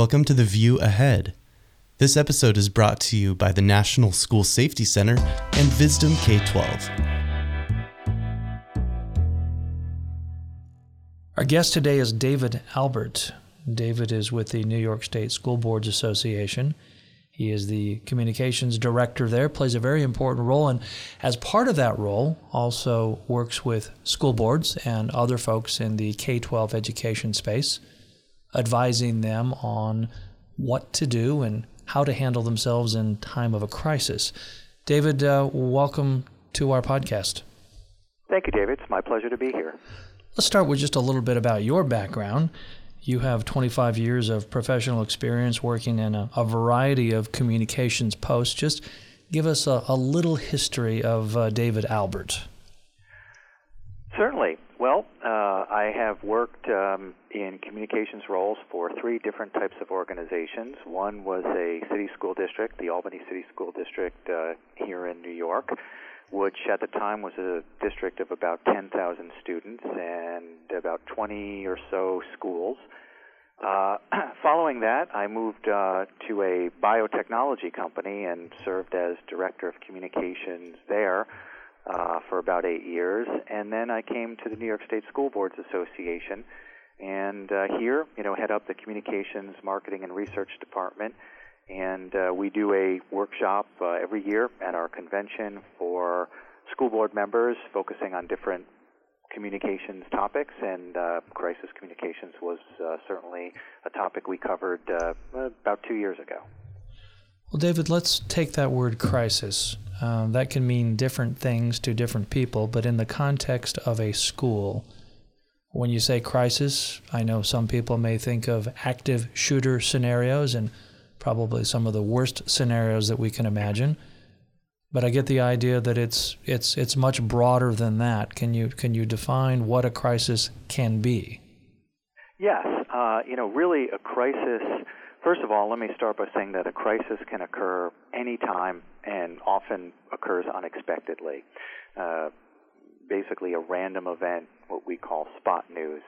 Welcome to The View Ahead. This episode is brought to you by the National School Safety Center and Wisdom K 12. Our guest today is David Albert. David is with the New York State School Boards Association. He is the communications director there, plays a very important role, and as part of that role, also works with school boards and other folks in the K 12 education space advising them on what to do and how to handle themselves in time of a crisis. David, uh, welcome to our podcast. Thank you, David. It's my pleasure to be here. Let's start with just a little bit about your background. You have 25 years of professional experience working in a, a variety of communications posts. Just give us a, a little history of uh, David Albert. Certainly. Well, uh, I have worked um, in communications roles for three different types of organizations. One was a city school district, the Albany City School District uh, here in New York, which at the time was a district of about 10,000 students and about 20 or so schools. Uh, following that, I moved uh, to a biotechnology company and served as director of communications there uh, for about eight years, and then I came to the New York State School Boards Association, and uh, here, you know, head up the communications, marketing, and research department, and uh, we do a workshop uh, every year at our convention for school board members, focusing on different communications topics, and uh, crisis communications was uh, certainly a topic we covered uh, about two years ago. Well, David, let's take that word crisis. Um, that can mean different things to different people, but in the context of a school, when you say crisis, I know some people may think of active shooter scenarios and probably some of the worst scenarios that we can imagine. But I get the idea that it's it's it's much broader than that. Can you can you define what a crisis can be? Yes, uh, you know, really a crisis First of all, let me start by saying that a crisis can occur anytime and often occurs unexpectedly. Uh, basically, a random event, what we call spot news.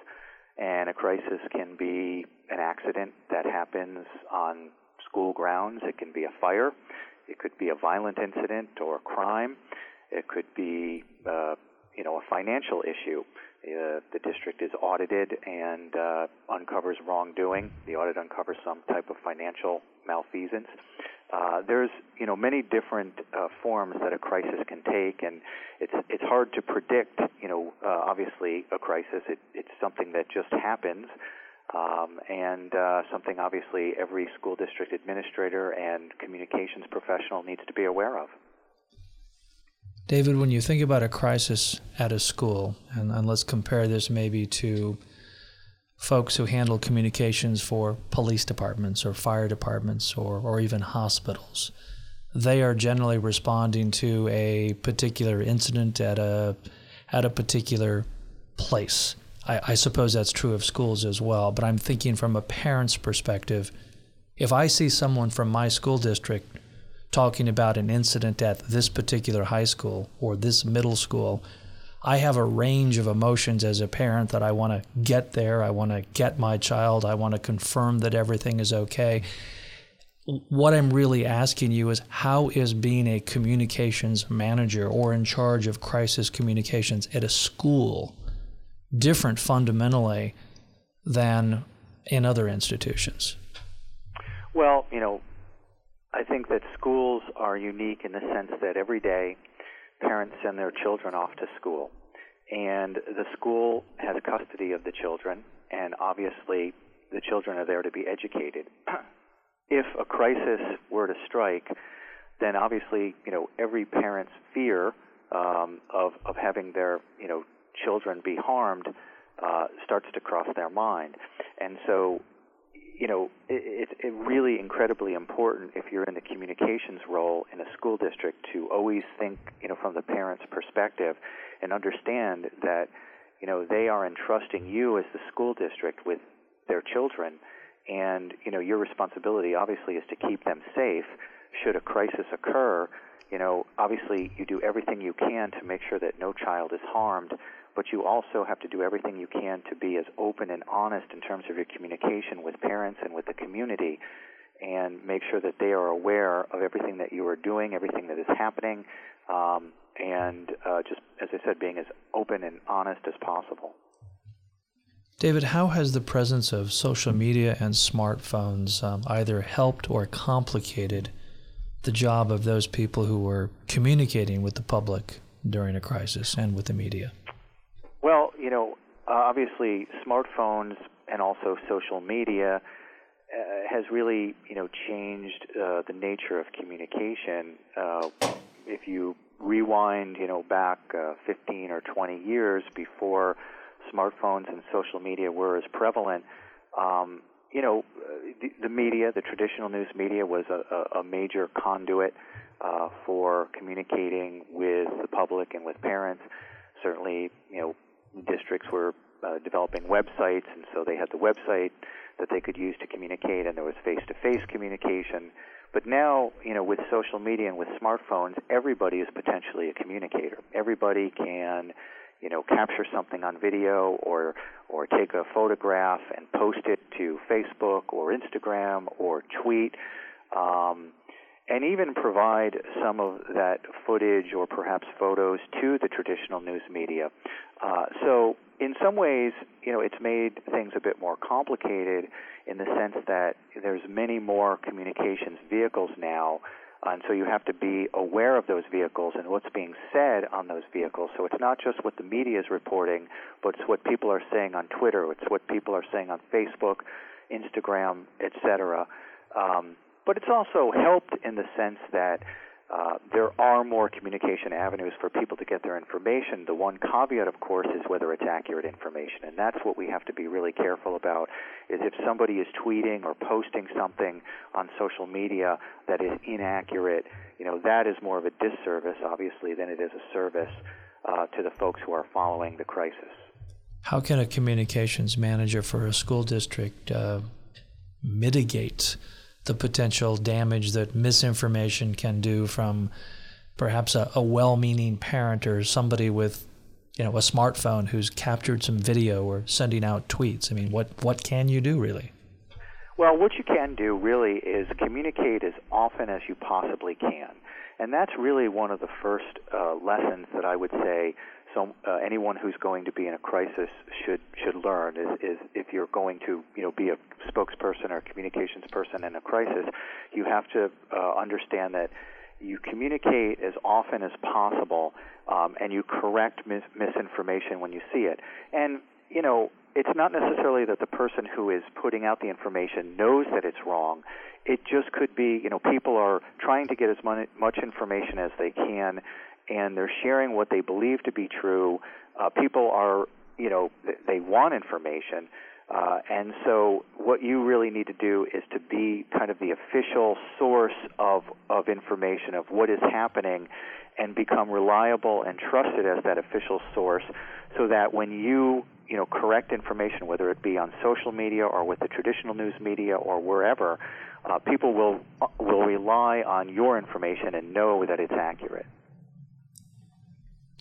And a crisis can be an accident that happens on school grounds. It can be a fire. It could be a violent incident or a crime. It could be, uh, you know, a financial issue. Uh, the district is audited and uh, uncovers wrongdoing. The audit uncovers some type of financial malfeasance. Uh, there's you know many different uh, forms that a crisis can take, and it's it's hard to predict. You know, uh, obviously a crisis it, it's something that just happens, um, and uh, something obviously every school district administrator and communications professional needs to be aware of. David, when you think about a crisis at a school, and, and, let's compare this maybe to folks who handle communications for police departments or fire departments or, or even hospitals, they are generally responding to a particular incident at a at a particular place. I, I suppose that's true of schools as well, but I'm thinking from a parent's perspective. If I see someone from my school district talking about an incident at this particular high school or this middle school, I have a range of emotions as a parent that I want to get there. I want to get my child. I want to confirm that everything is okay. What I'm really asking you is how is being a communications manager or in charge of crisis communications at a school different fundamentally than in other institutions? Well, you know, I think that schools are unique in the sense that every day parents send their children off to school. And the school has custody of the children, and obviously the children are there to be educated. if a crisis were to strike, then obviously, you know, every parent's fear um, of, of having their, you know, children be harmed uh, starts to cross their mind. And so you know, it, it's it really incredibly important if you're in the communications role in a school district to always think, you know, from the parent's perspective and understand that, you know, they are entrusting you as the school district with their children. And, you know, your responsibility obviously is to keep them safe. Should a crisis occur, you know, obviously you do everything you can to make sure that no child is harmed but you also have to do everything you can to be as open and honest in terms of your communication with parents and with the community and make sure that they are aware of everything that you are doing, everything that is happening, um, and uh, just, as I said, being as open and honest as possible. David, how has the presence of social media and smartphones um, either helped or complicated the job of those people who were communicating with the public during a crisis and with the media? You know, uh, obviously, smartphones and also social media uh, has really, you know, changed uh, the nature of communication. If you rewind, you know, back uh, 15 or 20 years before smartphones and social media were as prevalent, um, you know, the, the media, the traditional news media, was a, a major conduit uh, for communicating with the public and with parents. Certainly, you know, districts were uh, developing websites, and so they had the website that they could use to communicate, and there was face-to-face communication. But now, you know, with social media and with smartphones, everybody is potentially a communicator. Everybody can you know, capture something on video or or take a photograph and post it to Facebook or Instagram or tweet, um, and even provide some of that footage or perhaps photos to the traditional news media. Uh, so, in some ways, you know, it's made things a bit more complicated in the sense that there's many more communications vehicles now and so you have to be aware of those vehicles and what's being said on those vehicles. So it's not just what the media is reporting, but it's what people are saying on Twitter, it's what people are saying on Facebook, Instagram, etc. Um, but it's also helped in the sense that uh, there are more communication avenues for people to get their information. The one caveat, of course, is whether it's accurate information, and that's what we have to be really careful about. Is if somebody is tweeting or posting something on social media that is inaccurate, you know that is more of a disservice, obviously, than it is a service uh, to the folks who are following the crisis. How can a communications manager for a school district uh, mitigate? The potential damage that misinformation can do from perhaps a, a well-meaning parent or somebody with you know a smartphone who's captured some video or sending out tweets. I mean what what can you do really? Well what you can do really is communicate as often as you possibly can. And that's really one of the first uh, lessons that i would say so uh, anyone who's going to be in a crisis should should learn is, is if you're going to you know be a spokesperson or communications person in a crisis, you have to uh, understand that you communicate as often as possible um, and you correct mis- misinformation when you see it. And you know it's not necessarily that the person who is putting out the information knows that it's wrong. It just could be, you know, people are trying to get as much information as they can and they're sharing what they believe to be true. Uh, people are, you know, they want information. Uh, and so, what you really need to do is to be kind of the official source of, of information of what is happening and become reliable and trusted as that official source so that when you you know correct information whether it be on social media or with the traditional news media or wherever uh, people will will rely on your information and know that it's accurate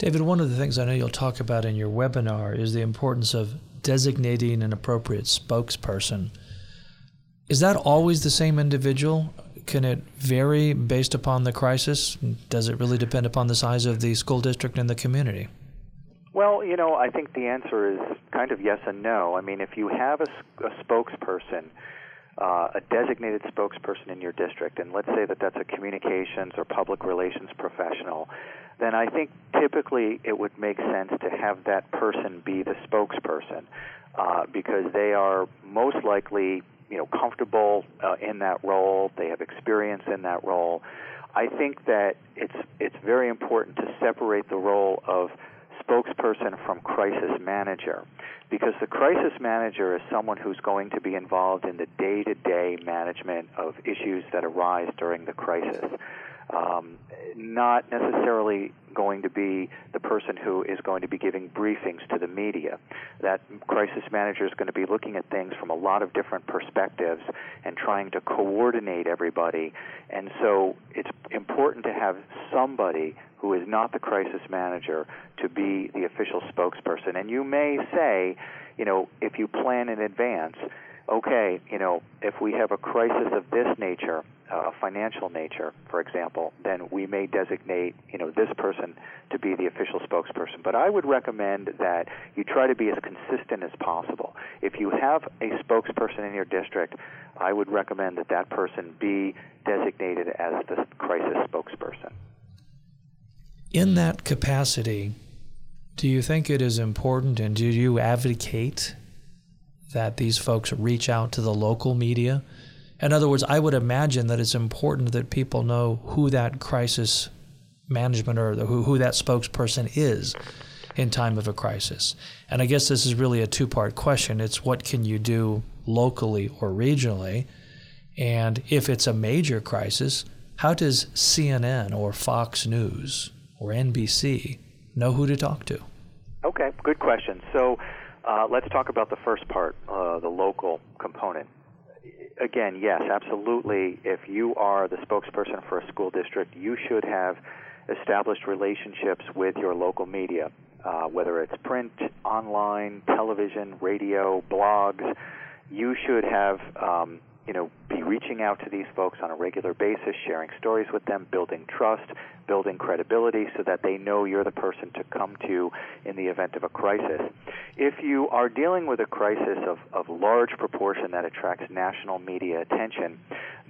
David, one of the things I know you'll talk about in your webinar is the importance of designating an appropriate spokesperson. Is that always the same individual? Can it vary based upon the crisis? Does it really depend upon the size of the school district and the community? Well, you know, I think the answer is kind of yes and no. I mean, if you have a, a spokesperson, uh, a designated spokesperson in your district, and let's say that that's a communications or public relations professional, then I think typically it would make sense to have that person be the spokesperson uh, because they are most likely, you know, comfortable uh, in that role. They have experience in that role. I think that it's it's very important to separate the role of spokesperson from crisis manager because the crisis manager is someone who's going to be involved in the day-to-day management of issues that arise during the crisis. Um, not necessarily going to be the person who is going to be giving briefings to the media. That crisis manager is going to be looking at things from a lot of different perspectives and trying to coordinate everybody. And so it's important to have somebody who is not the crisis manager to be the official spokesperson. And you may say, you know, if you plan in advance, okay, you know, if we have a crisis of this nature, uh, financial nature, for example, then we may designate, you know, this person to be the official spokesperson. But I would recommend that you try to be as consistent as possible. If you have a spokesperson in your district, I would recommend that that person be designated as the crisis spokesperson. In that capacity, do you think it is important and do you advocate that these folks reach out to the local media? In other words, I would imagine that it's important that people know who that crisis management or who, who that spokesperson is in time of a crisis. And I guess this is really a two part question. It's what can you do locally or regionally? And if it's a major crisis, how does CNN or Fox News or NBC know who to talk to? Okay, good question. So uh, let's talk about the first part, uh, the local component. Again, yes, absolutely. If you are the spokesperson for a school district, you should have established relationships with your local media, uh, whether it's print, online, television, radio, blogs. You should have um, you know, reaching out to these folks on a regular basis, sharing stories with them, building trust, building credibility so that they know you're the person to come to in the event of a crisis. If you are dealing with a crisis of, of large proportion that attracts national media attention,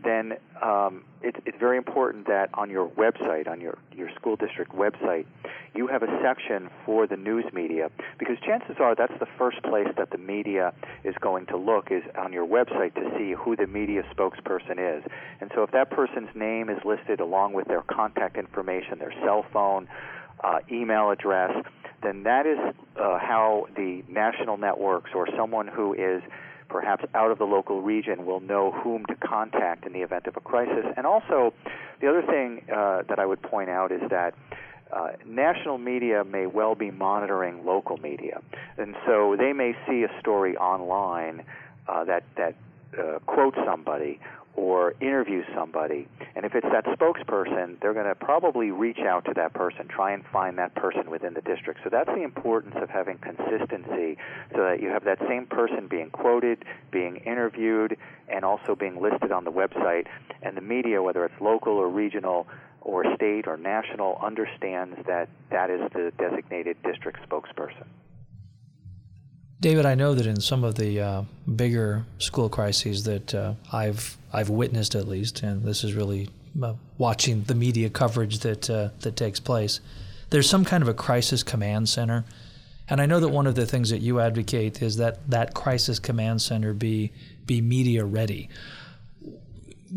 then um, it, it's very important that on your website, on your, your school district website, you have a section for the news media because chances are that's the first place that the media is going to look is on your website to see who the media spokesperson is. And so if that person's name is listed along with their contact information, their cell phone, uh, email address, then that is uh, how the national networks or someone who is perhaps out of the local region will know whom to contact in the event of a crisis. And also, the other thing uh, that I would point out is that uh, national media may well be monitoring local media, and so they may see a story online uh, that that uh, quotes somebody or interview somebody, and if it's that spokesperson, they're going to probably reach out to that person, try and find that person within the district. So that's the importance of having consistency, so that you have that same person being quoted, being interviewed, and also being listed on the website, and the media, whether it's local or regional, or state or national understands that that is the designated district spokesperson. David, I know that in some of the uh, bigger school crises that uh, I've I've witnessed at least, and this is really uh, watching the media coverage that uh, that takes place. There's some kind of a crisis command center, and I know that one of the things that you advocate is that that crisis command center be be media ready.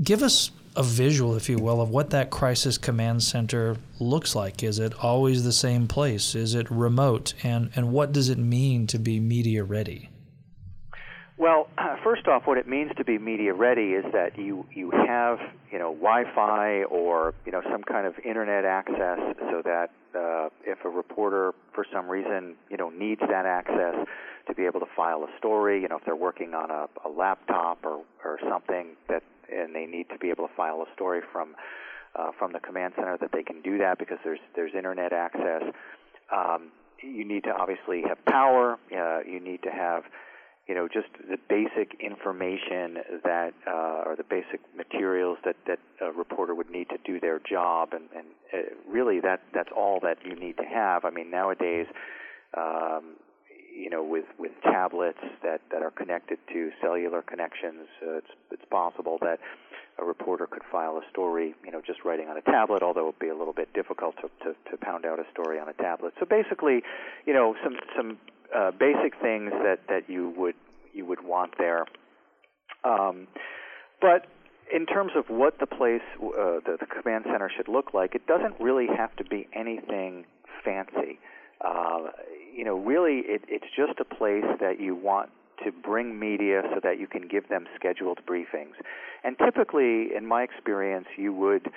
Give us a visual, if you will, of what that crisis command center looks like. Is it always the same place? Is it remote? And, and what does it mean to be media ready? Well, first off, what it means to be media ready is that you you have you know Wi-Fi or you know some kind of internet access, so that uh, if a reporter for some reason you know needs that access to be able to file a story, you know if they're working on a, a laptop or or something that and they need to be able to file a story from uh, from the command center that they can do that because there's there's internet access. Um, you need to obviously have power. Uh, you need to have you know just the basic information that uh, or the basic materials that that a reporter would need to do their job and and uh, really that that's all that you need to have i mean nowadays um, you know, with with tablets that that are connected to cellular connections, uh, it's it's possible that a reporter could file a story, you know, just writing on a tablet, although it would be a little bit difficult to, to, to pound out a story on a tablet. So basically, you know, some some uh, basic things that, that you would you would want there. Um, but in terms of what the place, uh, the, the command center should look like, it doesn't really have to be anything fancy. Uh, you know, really, it, it's just a place that you want to bring media so that you can give them scheduled briefings. And typically, in my experience, you would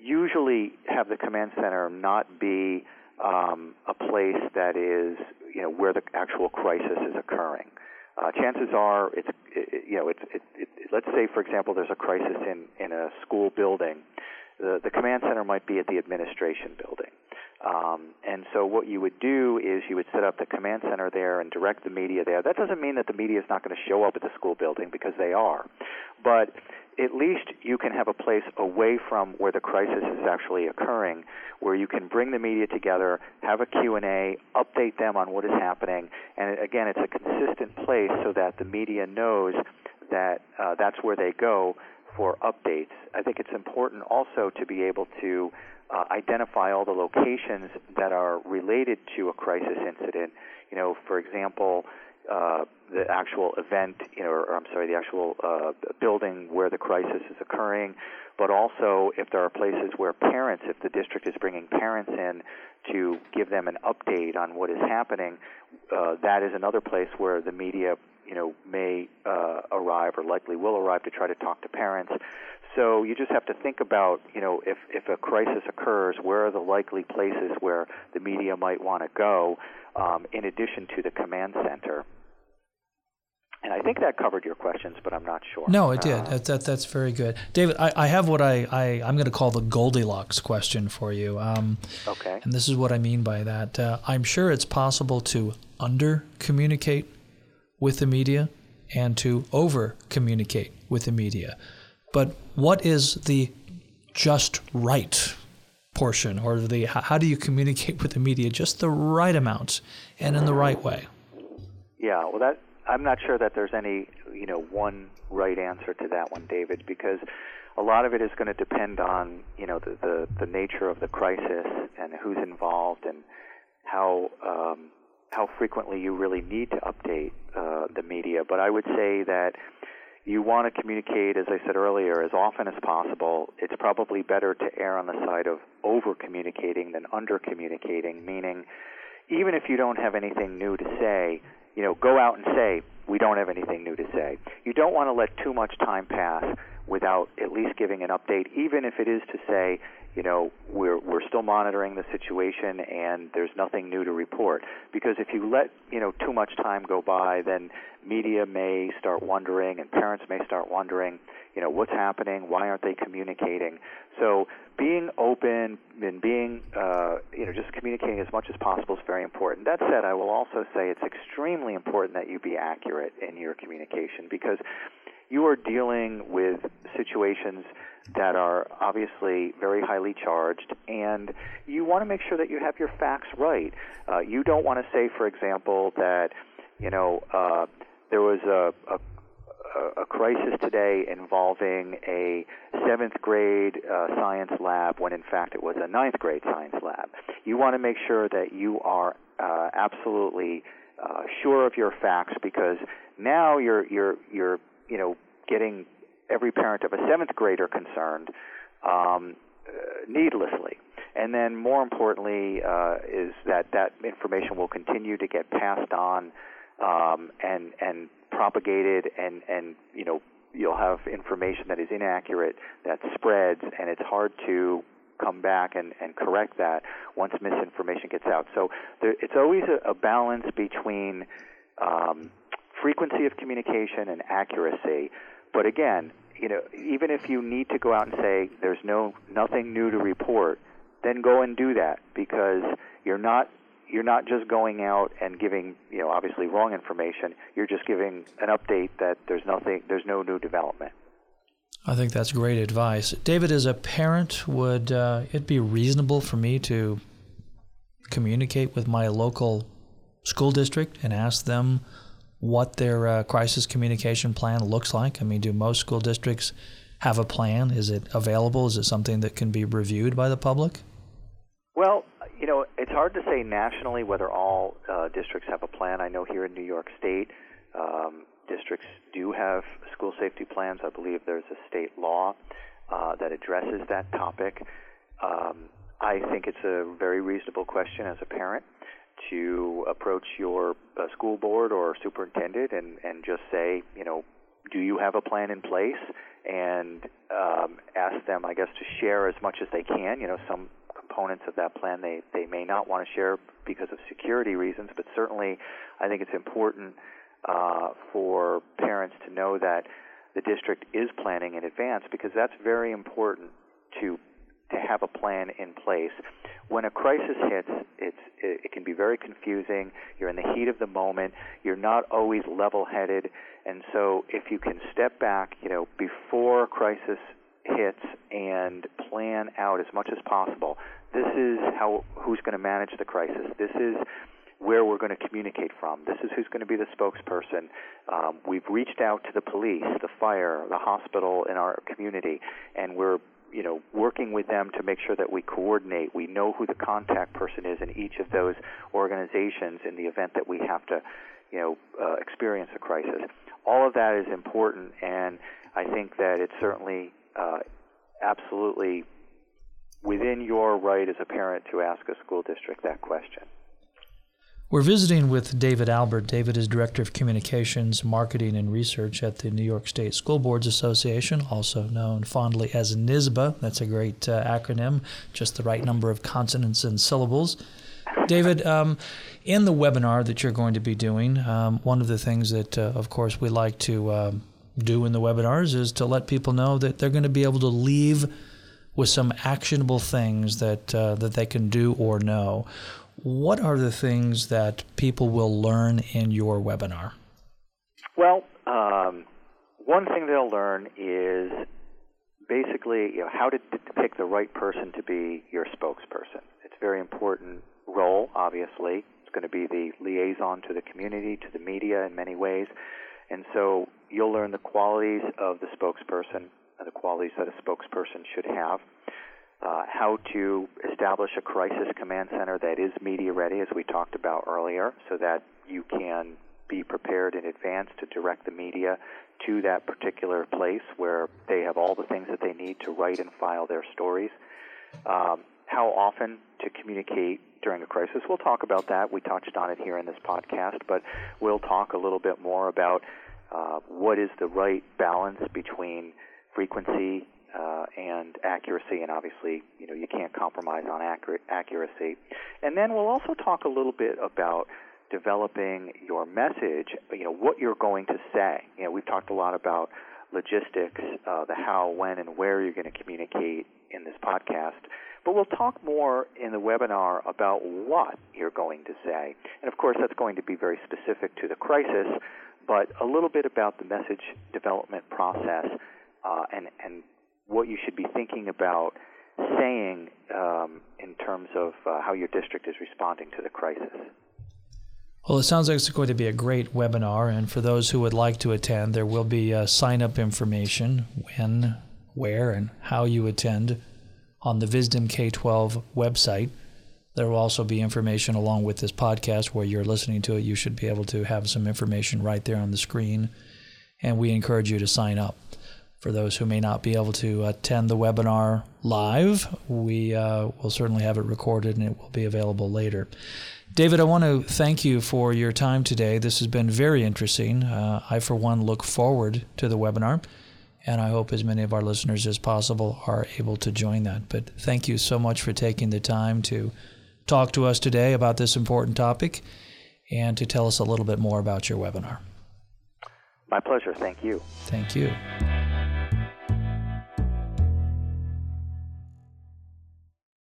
usually have the command center not be um, a place that is, you know, where the actual crisis is occurring. Uh, chances are, it's, it, you know, it's, it, it, let's say, for example, there's a crisis in, in a school building. The, the command center might be at the administration building. Um, and so what you would do is you would set up the command center there and direct the media there. That doesn't mean that the media is not going to show up at the school building because they are. But at least you can have a place away from where the crisis is actually occurring where you can bring the media together, have a Q&A, update them on what is happening, and again, it's a consistent place so that the media knows that uh, that's where they go for updates. I think it's important also to be able to uh, identify all the locations that are related to a crisis incident. You know, for example, uh, the actual event, you know, or, or I'm sorry, the actual uh, building where the crisis is occurring, but also if there are places where parents, if the district is bringing parents in to give them an update on what is happening, uh, that is another place where the media, you know, may uh, arrive or likely will arrive to try to talk to parents. So you just have to think about, you know, if, if a crisis occurs, where are the likely places where the media might want to go, um, in addition to the command center. And I think that covered your questions, but I'm not sure. No, it did. Uh, that, that, that's very good. David, I, I have what I, I, I'm going to call the Goldilocks question for you. Um, okay. And this is what I mean by that. Uh, I'm sure it's possible to under communicate with the media and to over communicate with the media. But what is the just right portion or the how do you communicate with the media just the right amount and in the right way? Yeah, well that I'm not sure that there's any, you know, one right answer to that one, David, because a lot of it is going to depend on, you know, the the, the nature of the crisis and who's involved and how um, how frequently you really need to update uh, the media. But I would say that you want to communicate, as I said earlier, as often as possible. It's probably better to err on the side of over communicating than under communicating, meaning even if you don't have anything new to say, you know, go out and say, we don't have anything new to say. You don't want to let too much time pass without at least giving an update, even if it is to say, you know, we're we're still monitoring the situation and there's nothing new to report. Because if you let you know too much time go by, then media may start wondering and parents may start wondering, you know, what's happening? Why aren't they communicating? So being open and being, uh, you know, just communicating as much as possible is very important. That said, I will also say it's extremely important that you be accurate in your communication because you are dealing with situations that are obviously very highly charged, and you want to make sure that you have your facts right. Uh, you don't want to say, for example, that you know uh, there was a, a a crisis today involving a seventh grade uh, science lab when in fact it was a ninth grade science lab. You want to make sure that you are uh, absolutely uh, sure of your facts because now you're you're you're you know getting every parent of a seventh grader concerned um, uh, needlessly. And then, more importantly, uh, is that that information will continue to get passed on um, and and propagated, and and you know you'll have information that is inaccurate that spreads, and it's hard to come back and, and correct that once misinformation gets out. So there, it's always a, a balance between um, frequency of communication and accuracy. But again, you know, even if you need to go out and say there's no nothing new to report, then go and do that because you're not you're not just going out and giving, you know, obviously wrong information. You're just giving an update that there's nothing there's no new development. I think that's great advice. David, as a parent, would uh, it be reasonable for me to communicate with my local school district and ask them what their uh, crisis communication plan looks like? I mean, do most school districts have a plan? Is it available? Is it something that can be reviewed by the public? Well, you know, it's hard to say nationally whether all uh, districts have a plan. I know here in New York State, um, districts do have school safety plans. I believe there's a state law uh, that addresses that topic. Um, I think it's a very reasonable question as a parent to approach your uh, school board or superintendent and, and just say, you know, do you have a plan in place? And um, ask them, I guess, to share as much as they can. You know, some components of that plan they, they may not want to share because of security reasons, but certainly I think it's important uh, for parents to know that the district is planning in advance because that's very important to to have a plan in place. When a crisis hits, it's it, can be very confusing. You're in the heat of the moment. You're not always level-headed, and so if you can step back, you know, before crisis hits and plan out as much as possible. This is how who's going to manage the crisis. This is where we're going to communicate from. This is who's going to be the spokesperson. Um, we've reached out to the police, the fire, the hospital in our community, and we're you know working with them to make sure that we coordinate. We know who the contact person is in each of those organizations in the event that we have to you know uh, experience a crisis. All of that is important, and I think that it's certainly uh, absolutely within your right as a parent to ask a school district that question. We're visiting with David Albert. David is Director of Communications, Marketing, and Research at the New York State School Boards Association, also known fondly as NYSSBA. That's a great uh, acronym, just the right number of consonants and syllables. David, um, in the webinar that you're going to be doing, um, one of the things that, uh, of course, we like to uh, do in the webinars is to let people know that they're going to be able to leave with some actionable things that uh, that they can do or know. What are the things that people will learn in your webinar? Well, um, one thing they'll learn is basically you know, how to pick the right person to be your spokesperson. It's a very important role, obviously. It's going to be the liaison to the community, to the media in many ways. And so you'll learn the qualities of the spokesperson, the qualities that a spokesperson should have uh, how to establish a crisis command center that is media ready, as we talked about earlier, so that you can be prepared in advance to direct the media to that particular place where they have all the things that they need to write and file their stories. Um, how often to communicate during a crisis. We'll talk about that. We touched on it here in this podcast, but we'll talk a little bit more about uh, what is the right balance between frequency uh, and accuracy, and obviously, you know, you can't compromise on accurate accuracy. And then we'll also talk a little bit about developing your message. You know, what you're going to say. You know, we've talked a lot about logistics, uh, the how, when, and where you're going to communicate in this podcast. But we'll talk more in the webinar about what you're going to say. And of course, that's going to be very specific to the crisis, but a little bit about the message development process uh, and, and what you should be thinking about saying um, in terms of uh, how your district is responding to the crisis. Well, it sounds like it's going to be a great webinar, and for those who would like to attend, there will be uh, sign up information when, where, and how you attend on the Wisdom K 12 website. There will also be information along with this podcast where you're listening to it. You should be able to have some information right there on the screen, and we encourage you to sign up. For those who may not be able to attend the webinar live, we uh, will certainly have it recorded and it will be available later. David, I want to thank you for your time today. This has been very interesting. Uh, I, for one, look forward to the webinar, and I hope as many of our listeners as possible are able to join that. But thank you so much for taking the time to talk to us today about this important topic and to tell us a little bit more about your webinar. My pleasure. Thank you. Thank you.